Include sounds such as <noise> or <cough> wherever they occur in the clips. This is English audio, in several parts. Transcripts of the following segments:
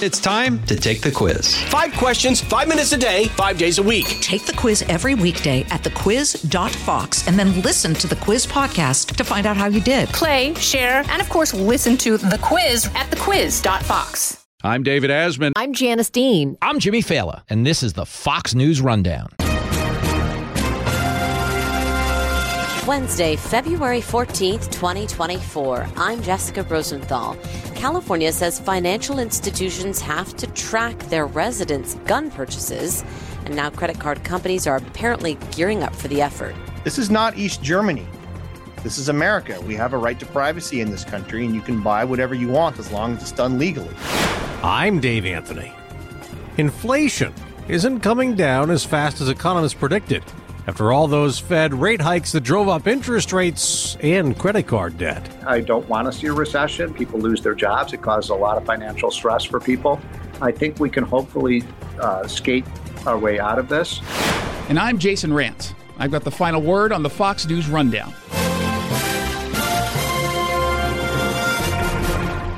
It's time to take the quiz. Five questions, five minutes a day, five days a week. Take the quiz every weekday at thequiz.fox and then listen to the quiz podcast to find out how you did. Play, share, and of course, listen to the quiz at thequiz.fox. I'm David Asman. I'm Janice Dean. I'm Jimmy Failla, and this is the Fox News Rundown. Wednesday, February 14th, 2024. I'm Jessica Rosenthal. California says financial institutions have to track their residents' gun purchases, and now credit card companies are apparently gearing up for the effort. This is not East Germany. This is America. We have a right to privacy in this country, and you can buy whatever you want as long as it's done legally. I'm Dave Anthony. Inflation isn't coming down as fast as economists predicted after all those Fed rate hikes that drove up interest rates and credit card debt. I don't want to see a recession. People lose their jobs. It causes a lot of financial stress for people. I think we can hopefully uh, skate our way out of this. And I'm Jason Rantz. I've got the final word on the Fox News Rundown.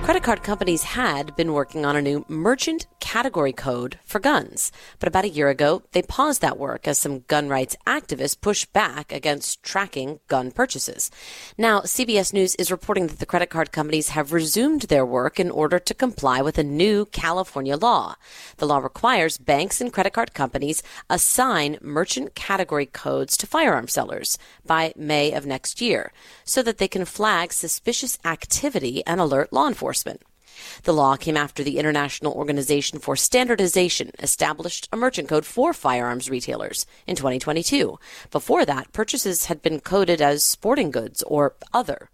Credit card companies had been working on a new merchant category code for guns. But about a year ago, they paused that work as some gun rights activists pushed back against tracking gun purchases. Now, CBS News is reporting that the credit card companies have resumed their work in order to comply with a new California law. The law requires banks and credit card companies assign merchant category codes to firearm sellers by May of next year so that they can flag suspicious activity and alert law enforcement. The law came after the International Organization for Standardization established a merchant code for firearms retailers in 2022. Before that, purchases had been coded as sporting goods or other.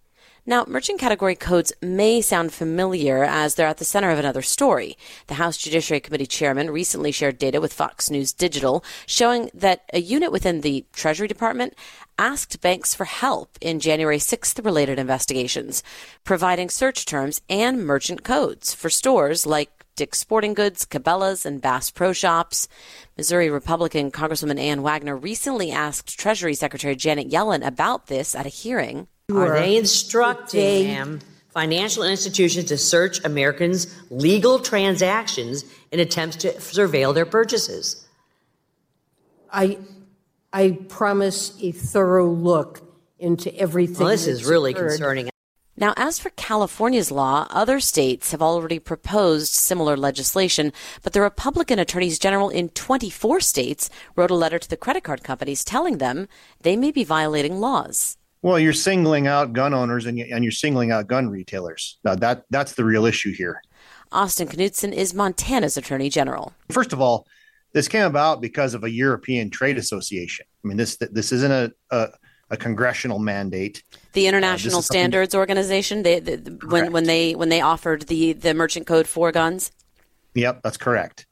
Now, merchant category codes may sound familiar as they're at the center of another story. The House Judiciary Committee chairman recently shared data with Fox News Digital showing that a unit within the Treasury Department asked banks for help in January 6th related investigations, providing search terms and merchant codes for stores like Dick's Sporting Goods, Cabela's, and Bass Pro Shops. Missouri Republican Congresswoman Ann Wagner recently asked Treasury Secretary Janet Yellen about this at a hearing. Are they instructing ma'am, financial institutions to search Americans' legal transactions in attempts to surveil their purchases? I, I promise a thorough look into everything. Well, this is really occurred. concerning. Now, as for California's law, other states have already proposed similar legislation, but the Republican attorneys general in 24 states wrote a letter to the credit card companies telling them they may be violating laws. Well, you're singling out gun owners and, you, and you're singling out gun retailers. Now, that that's the real issue here. Austin Knudsen is Montana's attorney general. First of all, this came about because of a European trade association. I mean, this this isn't a a, a congressional mandate. The International uh, Standards Organization. They, they when when they when they offered the the merchant code for guns. Yep, that's correct.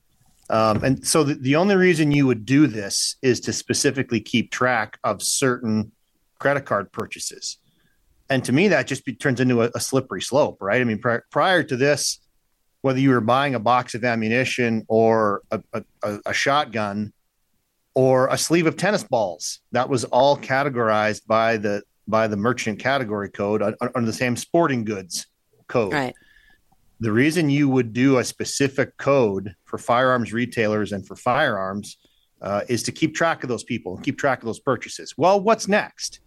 Um, and so the, the only reason you would do this is to specifically keep track of certain credit card purchases. And to me, that just be, turns into a, a, slippery slope, right? I mean, pri- prior to this, whether you were buying a box of ammunition or a, a, a shotgun or a sleeve of tennis balls, that was all categorized by the by the merchant category code under the same sporting goods code. Right. The reason you would do a specific code for firearms retailers and for firearms uh, is to keep track of those people and keep track of those purchases. Well, what's next?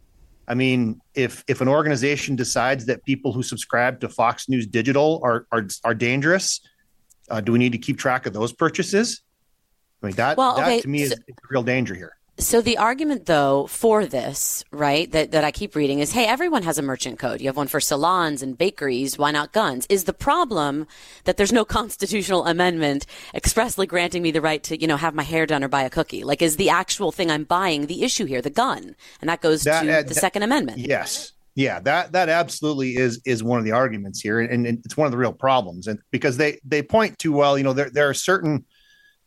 I mean, if if an organization decides that people who subscribe to Fox News Digital are are, are dangerous, uh, do we need to keep track of those purchases? I mean, that well, that okay. to me is, so, real danger here. So the argument, though, for this, right, that, that I keep reading is, hey, everyone has a merchant code. You have one for salons and bakeries. Why not guns? Is the problem that there's no <laughs> constitutional amendment expressly granting me the right to, you know, have my hair done or buy a cookie? Like, is the actual thing I'm buying the issue here, the gun? And that goes That- to uh, the that- Second Amendment. Yes. Yeah, that that absolutely is is one of the arguments here, and, and it's one of the real problems. And because they they point to well, you know, there there are certain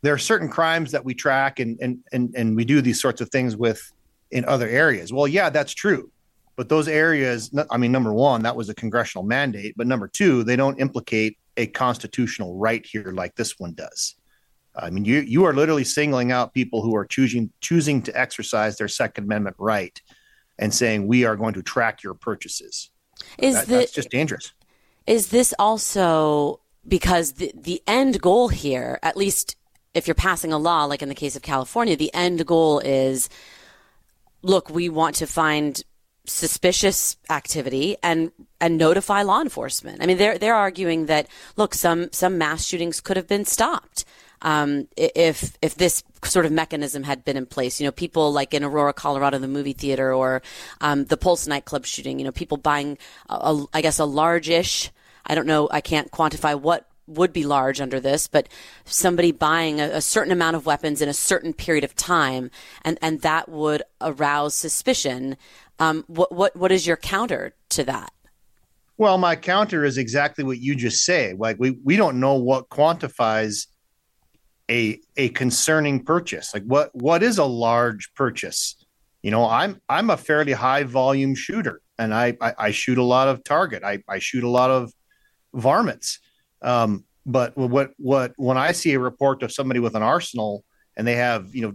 there are certain crimes that we track and and and and we do these sorts of things with in other areas. Well, yeah, that's true. But those areas, I mean, number one, that was a congressional mandate. But number two, they don't implicate a constitutional right here like this one does. I mean, you you are literally singling out people who are choosing choosing to exercise their Second Amendment right and saying we are going to track your purchases. Is That- the, that's just dangerous. Is this also because the the end goal here, at least if you're passing a law, like in the case of California, the end goal is look, we want to find suspicious activity and and notify law enforcement. I mean, they're they're arguing that look, some some mass shootings could have been stopped um, if if this sort of mechanism had been in place. You know, people like in Aurora, Colorado, the movie theater, or um, the Pulse nightclub shooting. You know, people buying, a, a, I guess, a large-ish. I don't know. I can't quantify what would be large under this, but somebody buying a, a, certain amount of weapons in a certain period of time, and, and that would arouse suspicion. Um, what what what is your counter to that? Well, my counter is exactly what you just say. Like we we don't know what quantifies a a concerning purchase. Like what what is a large purchase? You know, I'm I'm a fairly high volume shooter, and I I, I shoot a lot of target. I I shoot a lot of varmints. Um, but what what when I see a report of somebody with an arsenal and they have you know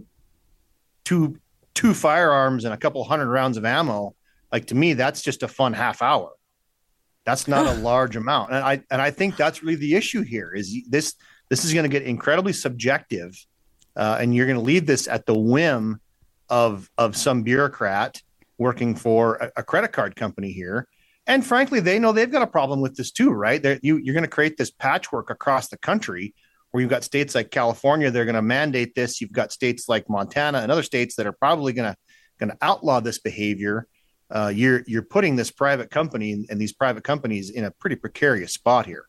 two two firearms and a couple hundred rounds of ammo, like to me that's just a fun half hour. That's not a <laughs> large amount, and I and I think that's really the issue here. Is this this is going to get incredibly subjective, uh, and you're going to leave this at the whim of of some bureaucrat working for a, a credit card company here and frankly, they know they've got a problem with this too, right? You, you're going to create this patchwork across the country where you've got states like California, they're going to mandate this. You've got states like Montana and other states that are probably going to going to outlaw this behavior. Uh, you're you're putting this private company and these private companies in a pretty precarious spot here.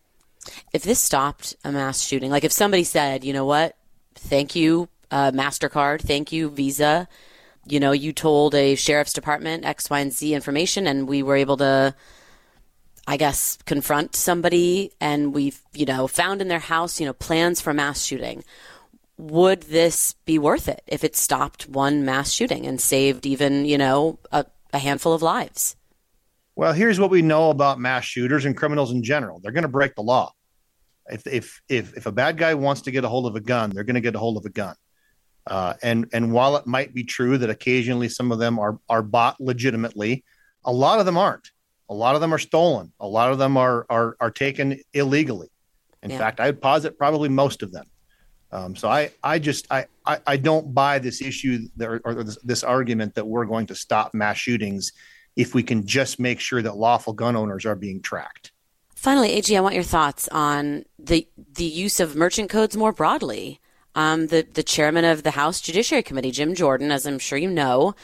If this stopped a mass shooting, like if somebody said, you know what, thank you, uh, Mastercard, thank you, Visa, you know, you told a sheriff's department X, Y, and Z information, and we were able to, I guess, confront somebody, and we've, you know, found in their house, you know, plans for mass shooting. Would this be worth it if it stopped one mass shooting and saved even, you know, a, a handful of lives? Well, here's what we know about mass shooters and criminals in general. They're going to break the law. If, if if if a bad guy wants to get a hold of a gun, they're going to get a hold of a gun. Uh, and and while it might be true that occasionally some of them are are bought legitimately, a lot of them aren't. A lot of them are stolen. A lot of them are are are taken illegally. In yeah. fact, I would posit probably most of them. Um, so I I just I, I, I don't buy this issue there, or this, this argument that we're going to stop mass shootings if we can just make sure that lawful gun owners are being tracked. Finally, AG, I want your thoughts on the the use of merchant codes more broadly. Um, the, the chairman of the House Judiciary Committee, Jim Jordan, as I'm sure you know,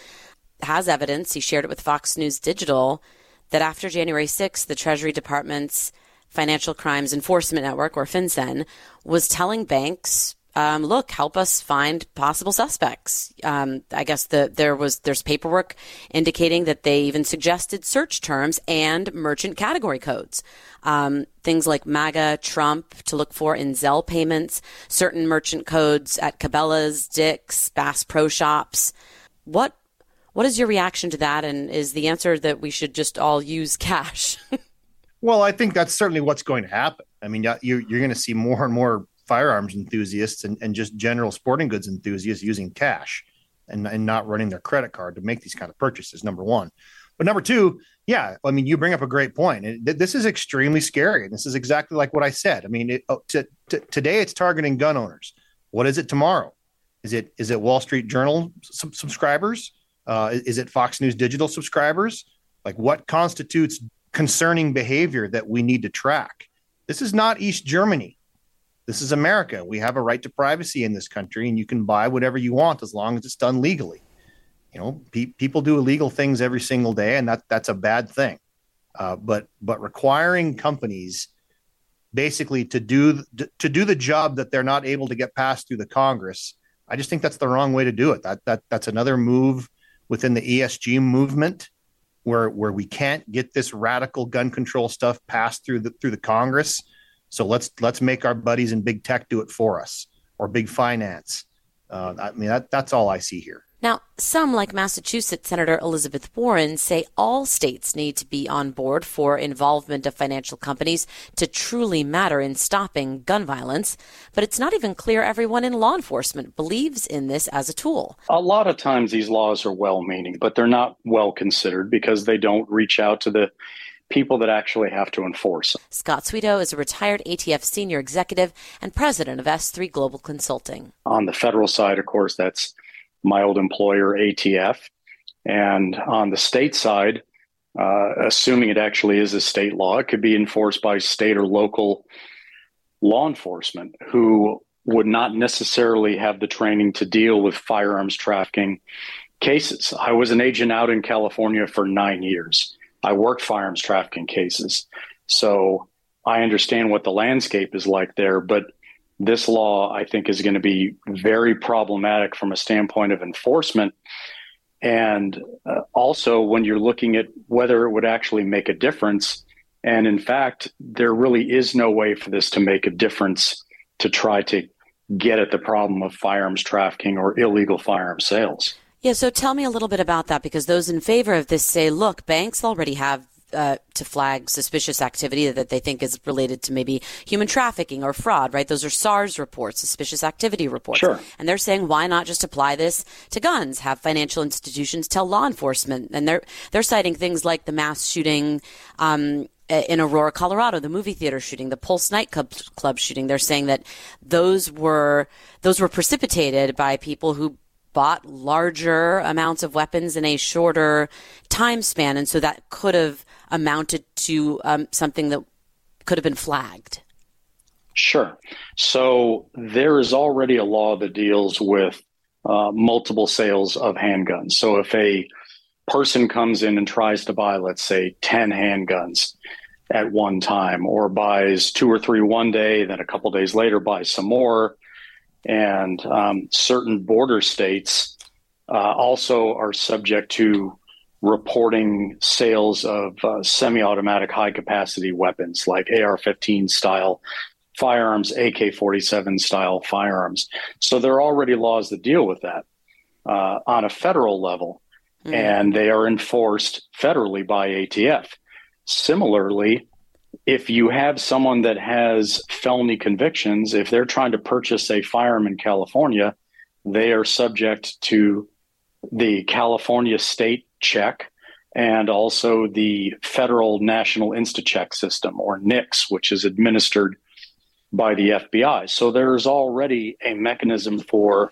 has evidence. He shared it with Fox News Digital that after January 6th, the Treasury Department's Financial Crimes Enforcement Network, or FinCEN, was telling banks um, look, help us find possible suspects. Um, I guess the, there was there's paperwork indicating that they even suggested search terms and merchant category codes. Um, things like MAGA, Trump to look for in Zelle payments, certain merchant codes at Cabela's, Dick's, Bass Pro Shops. What what is your reaction to that? And is the answer that we should just all use cash? <laughs> well, I think that's certainly what's going to happen. I mean, you're, you're going to see more and more firearms enthusiasts and, and just general sporting goods enthusiasts using cash and, and not running their credit card to make these kind of purchases, number one. But number two, yeah, I mean, you bring up a great point. This is extremely scary. And this is exactly like what I said. I mean, it, oh, to, to, today it's targeting gun owners. What is it tomorrow? Is it is it Wall Street Journal sub- subscribers? Uh, is it Fox News Digital subscribers? Like, what constitutes concerning behavior that we need to track? This is not East Germany. This is America. We have a right to privacy in this country, and you can buy whatever you want as long as it's done legally. You know, pe- people do illegal things every single day, and that that's a bad thing. Uh, but but requiring companies basically to do to do the job that they're not able to get passed through the Congress, I just think that's the wrong way to do it. That that that's another move within the ESG movement where where we can't get this radical gun control stuff passed through the through the Congress so let's let's make our buddies in big tech do it for us or big finance. Uh, I mean, that, that's all I see here. Now, some, like Massachusetts Senator Elizabeth Warren, say all states need to be on board for involvement of financial companies to truly matter in stopping gun violence. But it's not even clear everyone in law enforcement believes in this as a tool. A lot of times these laws are well meaning, but they're not well considered because they don't reach out to the people that actually have to enforce. Scott Sweetow is a retired ATF senior executive and president of S3 Global Consulting. On the federal side, of course, that's my old employer, ATF. And on the state side, uh, assuming it actually is a state law, it could be enforced by state or local law enforcement who would not necessarily have the training to deal with firearms trafficking cases. I was an agent out in California for nine years. I worked firearms trafficking cases. So I understand what the landscape is like there, but this law, I think, is going to be very problematic from a standpoint of enforcement. And uh, also, when you're looking at whether it would actually make a difference, and in fact, there really is no way for this to make a difference to try to get at the problem of firearms trafficking or illegal firearm sales. Yeah, so tell me a little bit about that because those in favor of this say, look, banks already have uh, to flag suspicious activity that they think is related to maybe human trafficking or fraud, right? Those are SARS reports, suspicious activity reports. Sure. And they're saying, why not just apply this to guns? Have financial institutions tell law enforcement, and they're they're citing things like the mass shooting. Um, in Aurora, Colorado, the movie theater shooting, the Pulse nightclub club shooting, they're saying that those were those were precipitated by people who bought larger amounts of weapons in a shorter time span, and so that could have amounted to um, something that could have been flagged. Sure. So there is already a law that deals with uh, multiple sales of handguns. So if a person comes in and tries to buy, let's say, 10 handguns at one time, or buys two or three one day, then a couple days later buys some more, and um, certain border states uh, also are subject to reporting sales of uh, semi-automatic high-capacity weapons like AR-15 style firearms, AK-47 style firearms. So there are already laws that deal with that uh, on a federal level, mm-hmm. and they are enforced federally by ATF. Similarly, if you have someone that has felony convictions, if they're trying to purchase a firearm in California, they are subject to the California state check and also the federal National Insta-Check system or NICS, which is administered by the FBI. So there's already a mechanism for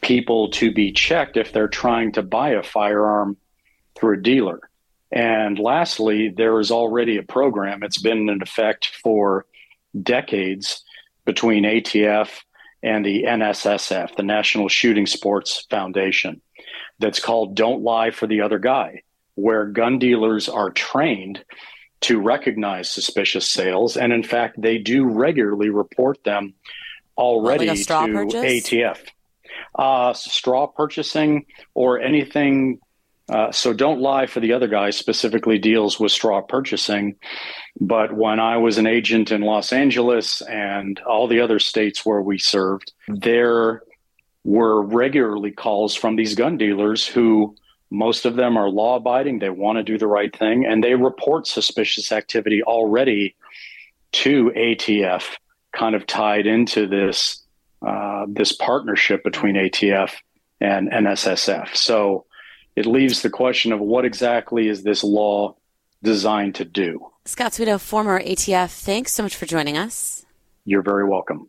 people to be checked if they're trying to buy a firearm through a dealer. And lastly, there is already a program, it's been in effect for decades between ATF and the NSSF, the National Shooting Sports Foundation, that's called Don't Lie for the Other Guy, where gun dealers are trained to recognize suspicious sales. And in fact, they do regularly report them already like to purchase? ATF. Uh, straw purchasing or anything uh, so don't lie for the other guy specifically deals with straw purchasing. But when I was an agent in Los Angeles and all the other states where we served, there were regularly calls from these gun dealers who most of them are law abiding. They want to do the right thing and they report suspicious activity already to ATF, kind of tied into this uh, this partnership between ATF and NSSF. So it leaves the question of what exactly is this law designed to do. Scott Sweetow, former ATF, thanks so much for joining us. You're very welcome.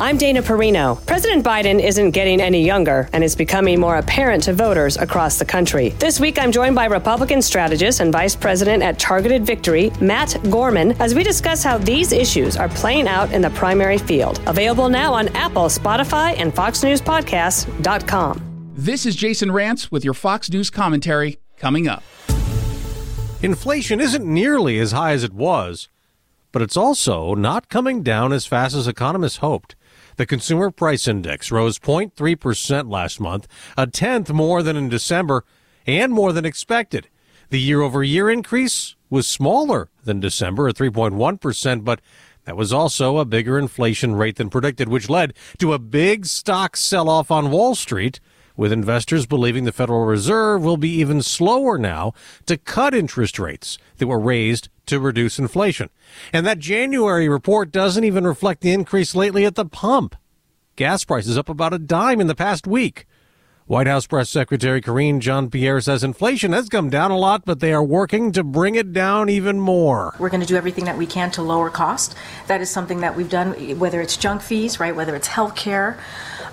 I'm Dana Perino. President Biden isn't getting any younger and is becoming more apparent to voters across the country. This week, I'm joined by Republican strategist and vice president at Targeted Victory, Matt Gorman, as we discuss how these issues are playing out in the primary field. Available now on Apple, Spotify, and FoxNewsPodcast.com. This is Jason Rantz with your Fox News commentary coming up. Inflation isn't nearly as high as it was, but it's also not coming down as fast as economists hoped. The Consumer Price Index rose 0.3% last month, a tenth more than in December and more than expected. The year over year increase was smaller than December at 3.1%, but That was also a bigger inflation rate than predicted, which led to a big stock sell off on Wall Street, with investors believing the Federal Reserve will be even slower now to cut interest rates that were raised to reduce inflation. And that January report doesn't even reflect the increase lately at the pump. Gas prices up about a dime in the past week. White House Press Secretary Karine Jean Pierre says inflation has come down a lot, but they are working to bring it down even more. We're going to do everything that we can to lower cost. That is something that we've done, whether it's junk fees, right, whether it's health care,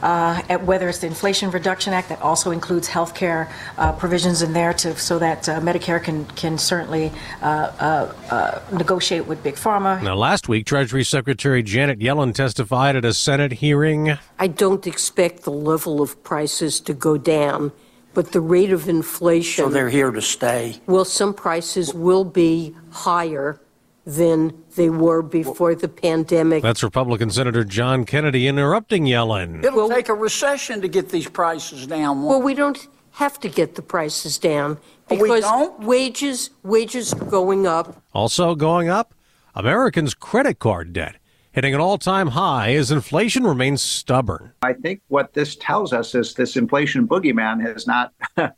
uh, whether it's the Inflation Reduction Act that also includes health care uh, provisions in there to, so that uh, Medicare can, can certainly uh, uh, uh, negotiate with Big Pharma. Now, last week, Treasury Secretary Janet Yellen testified at a Senate hearing. I don't expect the level of prices to go down, but the rate of inflation. So they're here to stay. Well, some prices will be higher than they were before the pandemic. That's Republican Senator John Kennedy interrupting Yellen. It'll well, take a recession to get these prices down. Well, we don't have to get the prices down oh, because wages wages are going up. Also going up, Americans' credit card debt hitting an all-time high as inflation remains stubborn. I think what this tells us is this inflation boogeyman has not <laughs>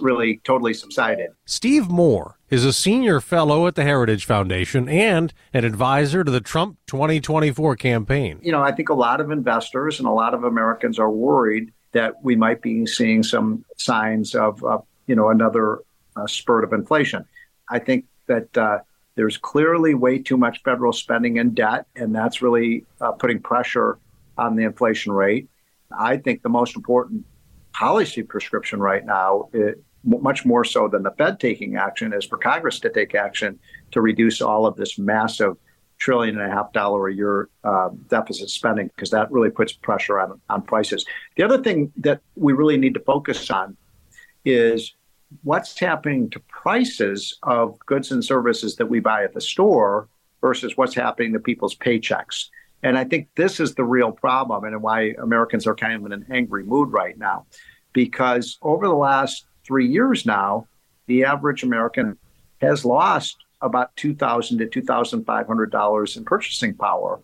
really totally subsided. Steve Moore is a senior fellow at the Heritage Foundation and an advisor to the Trump 2024 campaign. You know, I think a lot of investors and a lot of Americans are worried that we might be seeing some signs of, uh, you know, another uh, spurt of inflation. I think that uh, there's clearly way too much federal spending and debt, and that's really uh, putting pressure on the inflation rate. I think the most important policy prescription right now, it, much more so than the Fed taking action, is for Congress to take action to reduce all of this massive trillion and a half dollar a year uh, deficit spending, because that really puts pressure on, on prices. The other thing that we really need to focus on is what's happening to prices of goods and services that we buy at the store versus what's happening to people's paychecks. And I think this is the real problem and why Americans are kind of in an angry mood right now because over the last three years now, the average American has lost about 2,000 to two thousand five hundred dollars in purchasing power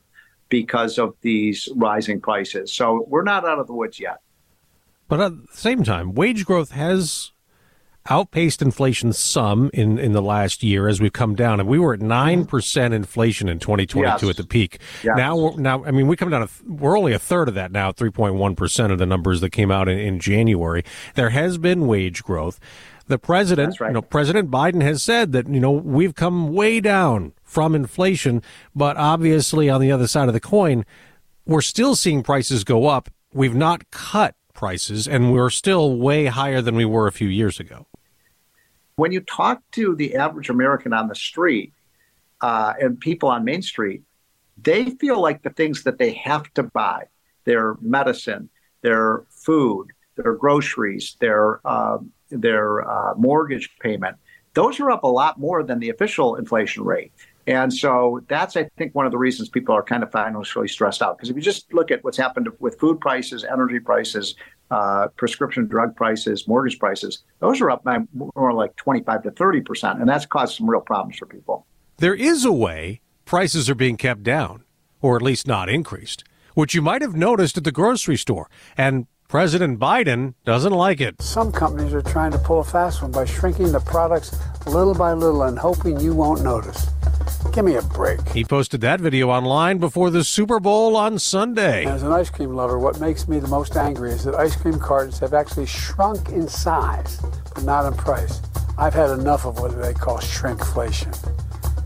because of these rising prices. So we're not out of the woods yet. But at the same time, wage growth has outpaced inflation some in, in the last year as we've come down, and we were at nine mm-hmm. percent inflation in 2022 yes. at the peak. Yes. Now, now, I mean, we come down. we're only a third of that now, 3.1 percent of the numbers that came out in, in January. There has been wage growth. The president, right. you know, President Biden has said that you know we've come way down from inflation, but obviously on the other side of the coin, we're still seeing prices go up. We've not cut prices, and we're still way higher than we were a few years ago when you talk to the average American on the street uh, and people on Main Street, they feel like the things that they have to buy their medicine, their food, their groceries, their uh, their uh, mortgage payment. Those are up a lot more than the official inflation rate. And so that's, I think, one of the reasons people are kind of financially stressed out. Because if you just look at what's happened with food prices, energy prices, uh, prescription drug prices, mortgage prices, those are up by more like 25 to 30 percent, and that's caused some real problems for people. There is a way prices are being kept down, or at least not increased, which you might have noticed at the grocery store. And President Biden doesn't like it. Some companies are trying to pull a fast one by shrinking the products little by little and hoping you won't notice. Give me a break. He posted that video online before the Super Bowl on Sunday. As an ice cream lover, what makes me the most angry is that ice cream cartons have actually shrunk in size, but not in price. I've had enough of what they call shrinkflation.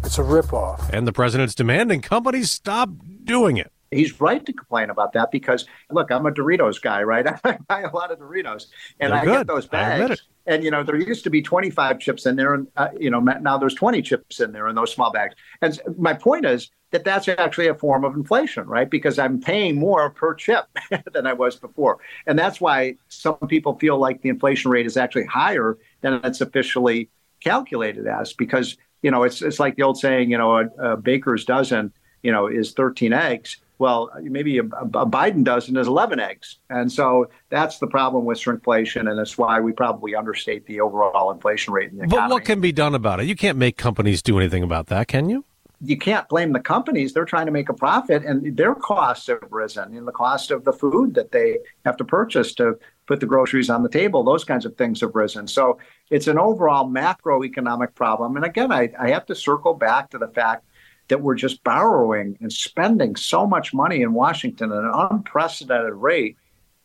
It's a ripoff. And the president's demanding companies stop doing it he's right to complain about that because look, I'm a Doritos guy, right? <laughs> I buy a lot of Doritos, and They're I good. get those bags. And you know, there used to be 25 chips in there, and uh, you know, now there's 20 chips in there in those small bags. And my point is that that's actually a form of inflation, right? Because I'm paying more per chip <laughs> than I was before, and that's why some people feel like the inflation rate is actually higher than it's officially calculated as, because you know, it's it's like the old saying, you know, a, a baker's dozen, you know, is 13 eggs well, maybe a, a, Biden dozen is 11 eggs. And so that's the problem with shrinkflation. And that's why we probably understate the overall inflation rate in the economy. But what can be done about it? You can't make companies do anything about that, can you? you can't blame the companies. They're trying to make a profit, and their costs have risen. And the cost of the food that they have to purchase to put the groceries on the table, those kinds of things have risen. So it's an overall macroeconomic problem. And again, I, I have to circle back to the fact that we're just borrowing and spending so much money in Washington at an unprecedented rate.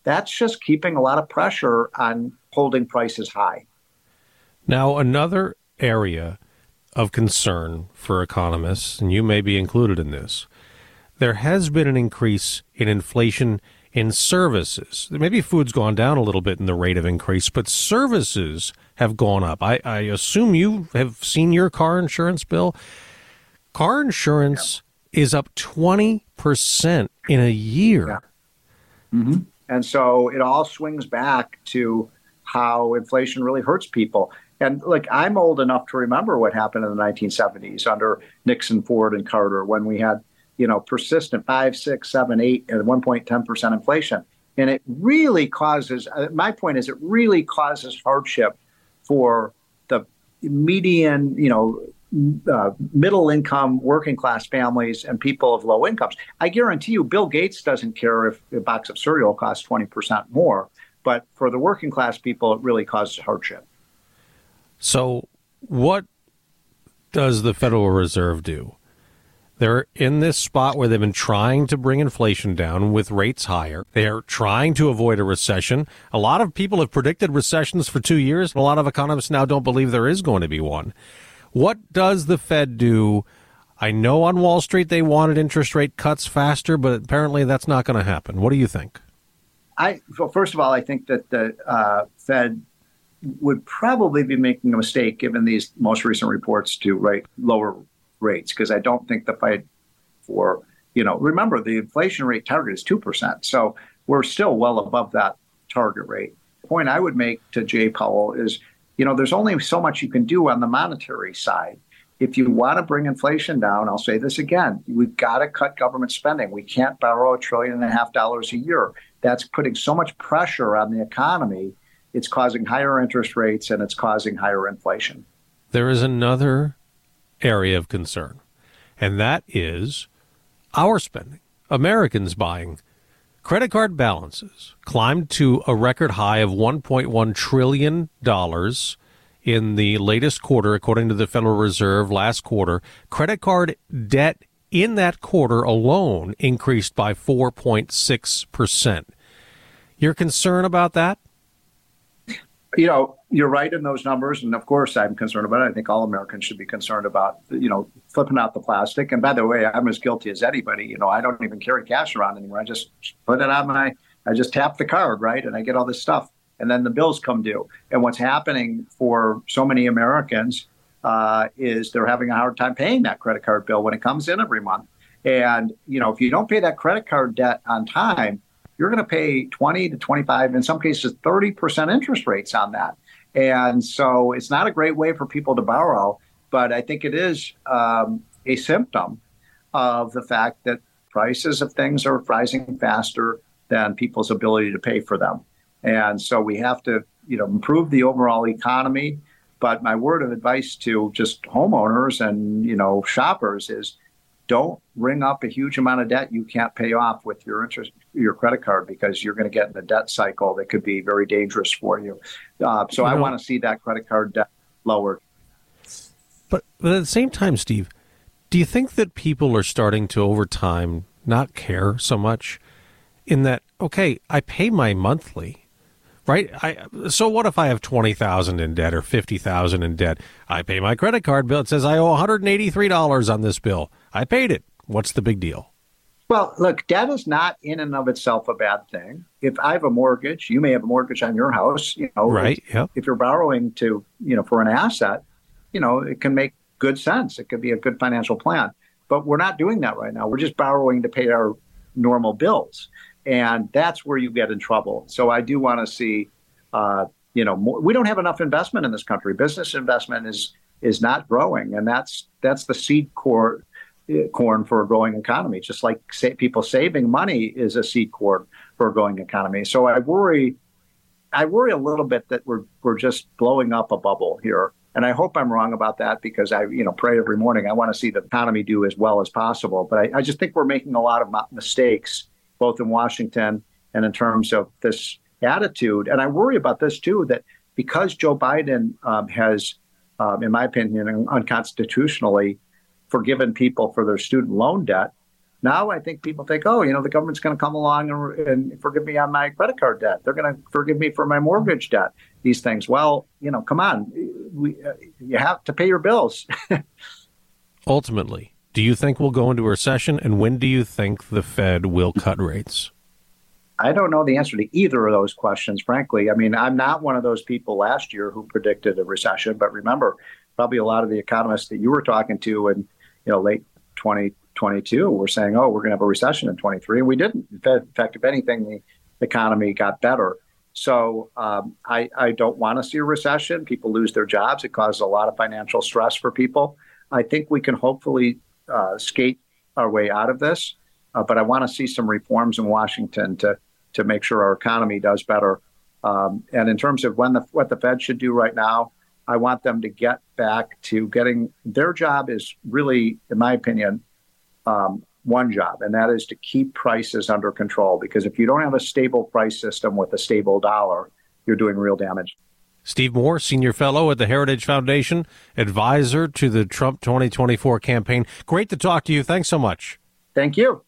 That's just keeping a lot of pressure on holding prices high. Now, another area of concern for economists, and you may be included in this, there has been an increase in inflation in services. Maybe food's gone down a little bit in the rate of increase, but services have gone up. I, I assume you have seen your car insurance bill. Car insurance is up 20% in a year. Yeah. Mm-hmm. And so it all swings back to how inflation really hurts people. And like I'm old enough to remember what happened in the 1970s under Nixon, Ford, and Carter when we had you know persistent five, six, seven, eight, and one point ten percent inflation, and it really causes. Uh, my point is, it really causes hardship for the median, you know. Uh, middle income, working class families, and people of low incomes. I guarantee you, Bill Gates doesn't care if a box of cereal costs 20% more, but for the working class people, it really causes hardship. So, what does the Federal Reserve do? They're in this spot where they've been trying to bring inflation down with rates higher. They are trying to avoid a recession. A lot of people have predicted recessions for two years. A lot of economists now don't believe there is going to be one. What does the Fed do? I know on Wall Street they wanted interest rate cuts faster, but apparently that's not going to happen. What do you think? I well, first of all, I think that the uh, Fed would probably be making a mistake given these most recent reports to rate lower rates because I don't think the fight for you know remember the inflation rate target is two percent, so we're still well above that target rate. The point I would make to Jay Powell is you know there's only so much you can do on the monetary side. If you want to bring inflation down, I'll say this again: we've got to cut government spending. We can't borrow a trillion and a half dollars a year. That's putting so much pressure on the economy it's causing higher interest rates and it's causing higher inflation. There is another area of concern, and that is our spending. Americans buying credit card balances climbed to a record high of $1.1 trillion in the latest quarter, according to the Federal Reserve last quarter. Credit card debt in that quarter alone increased by 4.6%. Your concern about that? you know, you're right in those numbers, and of course, I'm concerned about it. I think all Americans should be concerned about, you know, flipping out the plastic. And by the way, I'm as guilty as anybody. You know, I don't even carry cash around anymore. I just put it on my, I just tap the card, right, and I get all this stuff, and then the bills come due. And what's happening for so many Americans uh, is they're having a hard time paying that credit card bill when it comes in every month. And you know, if you don't pay that credit card debt on time, you're going to pay 20 to 25, in some cases, 30% interest rates on that. And so it's not a great way for people to borrow, but I think it is um, a symptom of the fact that prices of things are rising faster than people's ability to pay for them. And so we have to, you know, improve the overall economy. But my word of advice to just homeowners and, you know, shoppers is don't ring up a huge amount of debt you can't pay off with your interest your credit card because you're going to get in a debt cycle that could be very dangerous for you. Uh, so you I want to see that credit card debt lowered. But, but at the same time, Steve, do you think that people are starting to over time not care so much in that okay, I pay my monthly, right? I so what if I have twenty thousand in debt or fifty thousand in debt? I pay my credit card bill. It says I owe one hundred and eighty three dollars on this bill. I paid it. What's the big deal? Well, look, debt is not in and of itself a bad thing. If I have a mortgage, you may have a mortgage on your house. You know, right? If, if you're borrowing to, you know, for an asset, you know, it can make good sense. It could be a good financial plan. But we're not doing that right now. We're just borrowing to pay our normal bills, and that's where you get in trouble. So I do want to see, uh, you know, more, we don't have enough investment in this country. Business investment is is not growing, and that's that's the seed core corn for a growing economy, just like say, people saving money is a seed corn for a growing economy. So I worry, I worry a little bit that we're we're just blowing up a bubble here And I hope I'm wrong about that because I, you know, pray every morning. I want to see the economy do as well as possible. But I, I just think we're making a lot of mistakes, both in Washington and in terms of this attitude. And I worry about this too, that because Joe Biden um, has, um, in my opinion, unconstitutionally forgiven people for their student loan debt, now I think people think, oh, you know, the government's going to come along and, and, forgive me on my credit card debt. They're going to forgive me for my mortgage debt. These things. Well, you know, come on, we, uh, you have to pay your bills. <laughs> Ultimately, do you think we'll go into a recession, and when do you think the Fed will cut rates? I don't know the answer to either of those questions, frankly. I mean, I'm not one of those people last year who predicted a recession, but remember, probably a lot of the economists that you were talking to in you know late 2022 were saying oh we're going to have a recession in 23 and we didn't. In fact if anything the economy got better. So um, I, I don't want to see a recession. People lose their jobs. It causes a lot of financial stress for people. I think we can hopefully uh, skate our way out of this uh, but i want to see some reforms in washington to to make sure our economy does better um, and in terms of when the what the fed should do right now i want them to get back to getting their job is really in my opinion um, one job, and that is to keep prices under control. Because if you don't have a stable price system with a stable dollar, you're doing real damage. Steve Moore, Senior Fellow at the Heritage Foundation, advisor to the Trump 2024 campaign. Great to talk to you. Thanks so much. Thank you.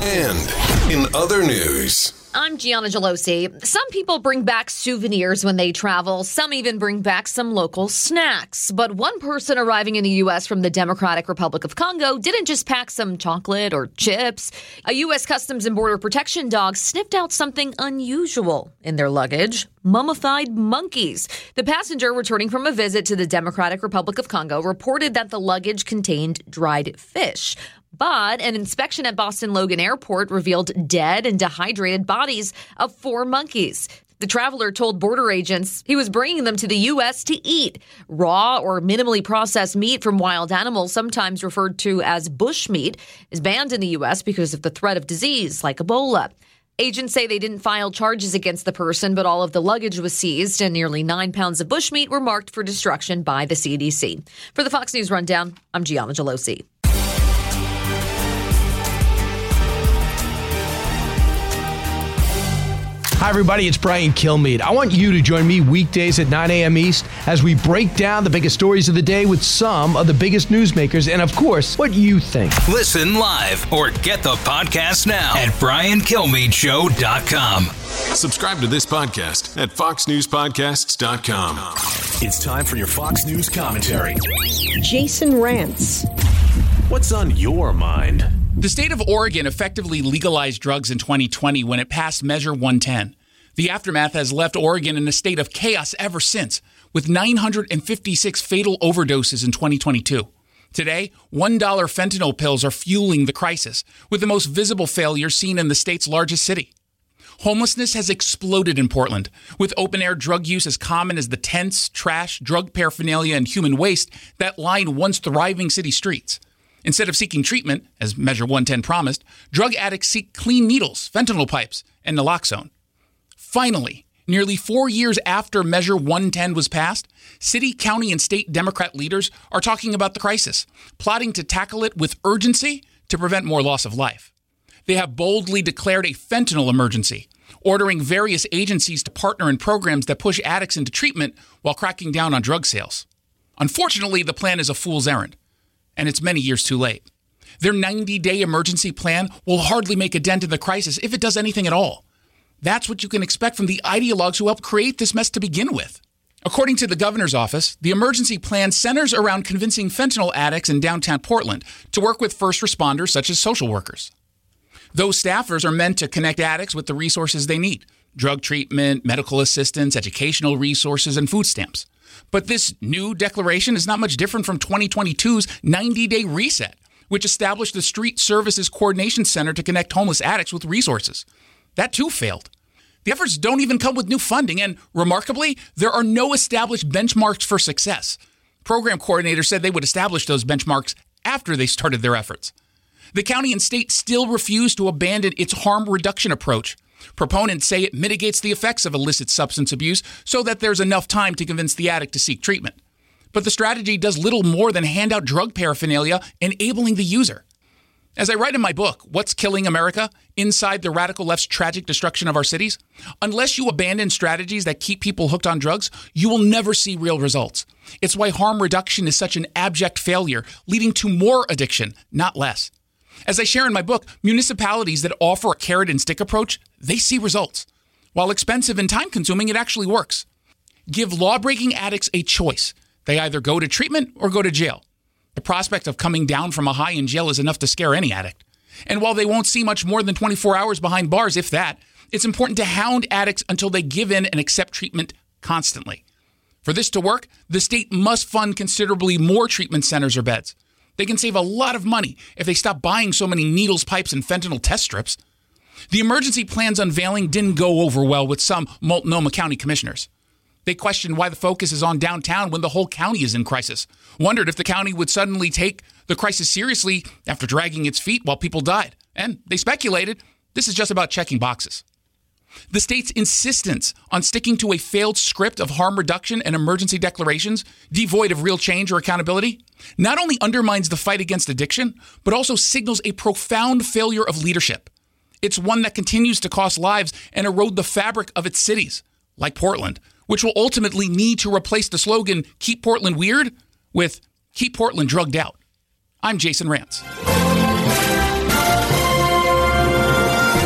And in other news, I'm Gianna Gelosi. Some people bring back souvenirs when they travel. Some even bring back some local snacks. But one person arriving in the U.S. from the Democratic Republic of Congo didn't just pack some chocolate or chips. A U.S. Customs and Border Protection dog sniffed out something unusual in their luggage mummified monkeys. The passenger returning from a visit to the Democratic Republic of Congo reported that the luggage contained dried fish. But an inspection at Boston Logan Airport revealed dead and dehydrated bodies of four monkeys. The traveler told border agents he was bringing them to the U.S. to eat. Raw or minimally processed meat from wild animals, sometimes referred to as bush meat, is banned in the U.S. because of the threat of disease like Ebola. Agents say they didn't file charges against the person, but all of the luggage was seized and nearly nine pounds of bushmeat were marked for destruction by the CDC. For the Fox News Rundown, I'm Gianna Gelosi. Hi, everybody. It's Brian Kilmeade. I want you to join me weekdays at 9 a.m. East as we break down the biggest stories of the day with some of the biggest newsmakers and, of course, what you think. Listen live or get the podcast now at briankilmeadshow.com. Subscribe to this podcast at foxnewspodcasts.com. It's time for your Fox News commentary. Jason Rantz. What's on your mind? The state of Oregon effectively legalized drugs in 2020 when it passed Measure 110. The aftermath has left Oregon in a state of chaos ever since, with 956 fatal overdoses in 2022. Today, $1 fentanyl pills are fueling the crisis, with the most visible failure seen in the state's largest city. Homelessness has exploded in Portland, with open air drug use as common as the tents, trash, drug paraphernalia, and human waste that line once thriving city streets. Instead of seeking treatment, as Measure 110 promised, drug addicts seek clean needles, fentanyl pipes, and naloxone. Finally, nearly four years after Measure 110 was passed, city, county, and state Democrat leaders are talking about the crisis, plotting to tackle it with urgency to prevent more loss of life. They have boldly declared a fentanyl emergency, ordering various agencies to partner in programs that push addicts into treatment while cracking down on drug sales. Unfortunately, the plan is a fool's errand and it's many years too late. Their 90 day emergency plan will hardly make a dent in the crisis if it does anything at all. That's what you can expect from the ideologues who helped create this mess to begin with. According to the governor's office, the emergency plan centers around convincing fentanyl addicts in downtown Portland to work with first responders such as social workers. Those staffers are meant to connect addicts with the resources they need drug treatment, medical assistance, educational resources, and food stamps. But this new declaration is not much different from 2022's 90 day reset, which established the Street Services Coordination Center to connect homeless addicts with resources. That too failed. The efforts don't even come with new funding, and remarkably, there are no established benchmarks for success. Program coordinators said they would establish those benchmarks after they started their efforts. The county and state still refuse to abandon its harm reduction approach, Proponents say it mitigates the effects of illicit substance abuse so that there's enough time to convince the addict to seek treatment. But the strategy does little more than hand out drug paraphernalia, enabling the user. As I write in my book, What's Killing America? Inside the Radical Left's Tragic Destruction of Our Cities, unless you abandon strategies that keep people hooked on drugs, you will never see real results. It's why harm reduction is such an abject failure, leading to more addiction, not less. As I share in my book, municipalities that offer a carrot and stick approach, they see results. While expensive and time consuming, it actually works. Give law breaking addicts a choice. They either go to treatment or go to jail. The prospect of coming down from a high in jail is enough to scare any addict. And while they won't see much more than 24 hours behind bars, if that, it's important to hound addicts until they give in and accept treatment constantly. For this to work, the state must fund considerably more treatment centers or beds. They can save a lot of money if they stop buying so many needles, pipes, and fentanyl test strips. The emergency plan's unveiling didn't go over well with some Multnomah County commissioners. They questioned why the focus is on downtown when the whole county is in crisis. Wondered if the county would suddenly take the crisis seriously after dragging its feet while people died. And they speculated this is just about checking boxes. The state's insistence on sticking to a failed script of harm reduction and emergency declarations, devoid of real change or accountability, not only undermines the fight against addiction, but also signals a profound failure of leadership. It's one that continues to cost lives and erode the fabric of its cities, like Portland, which will ultimately need to replace the slogan, Keep Portland Weird, with Keep Portland Drugged Out. I'm Jason Rantz.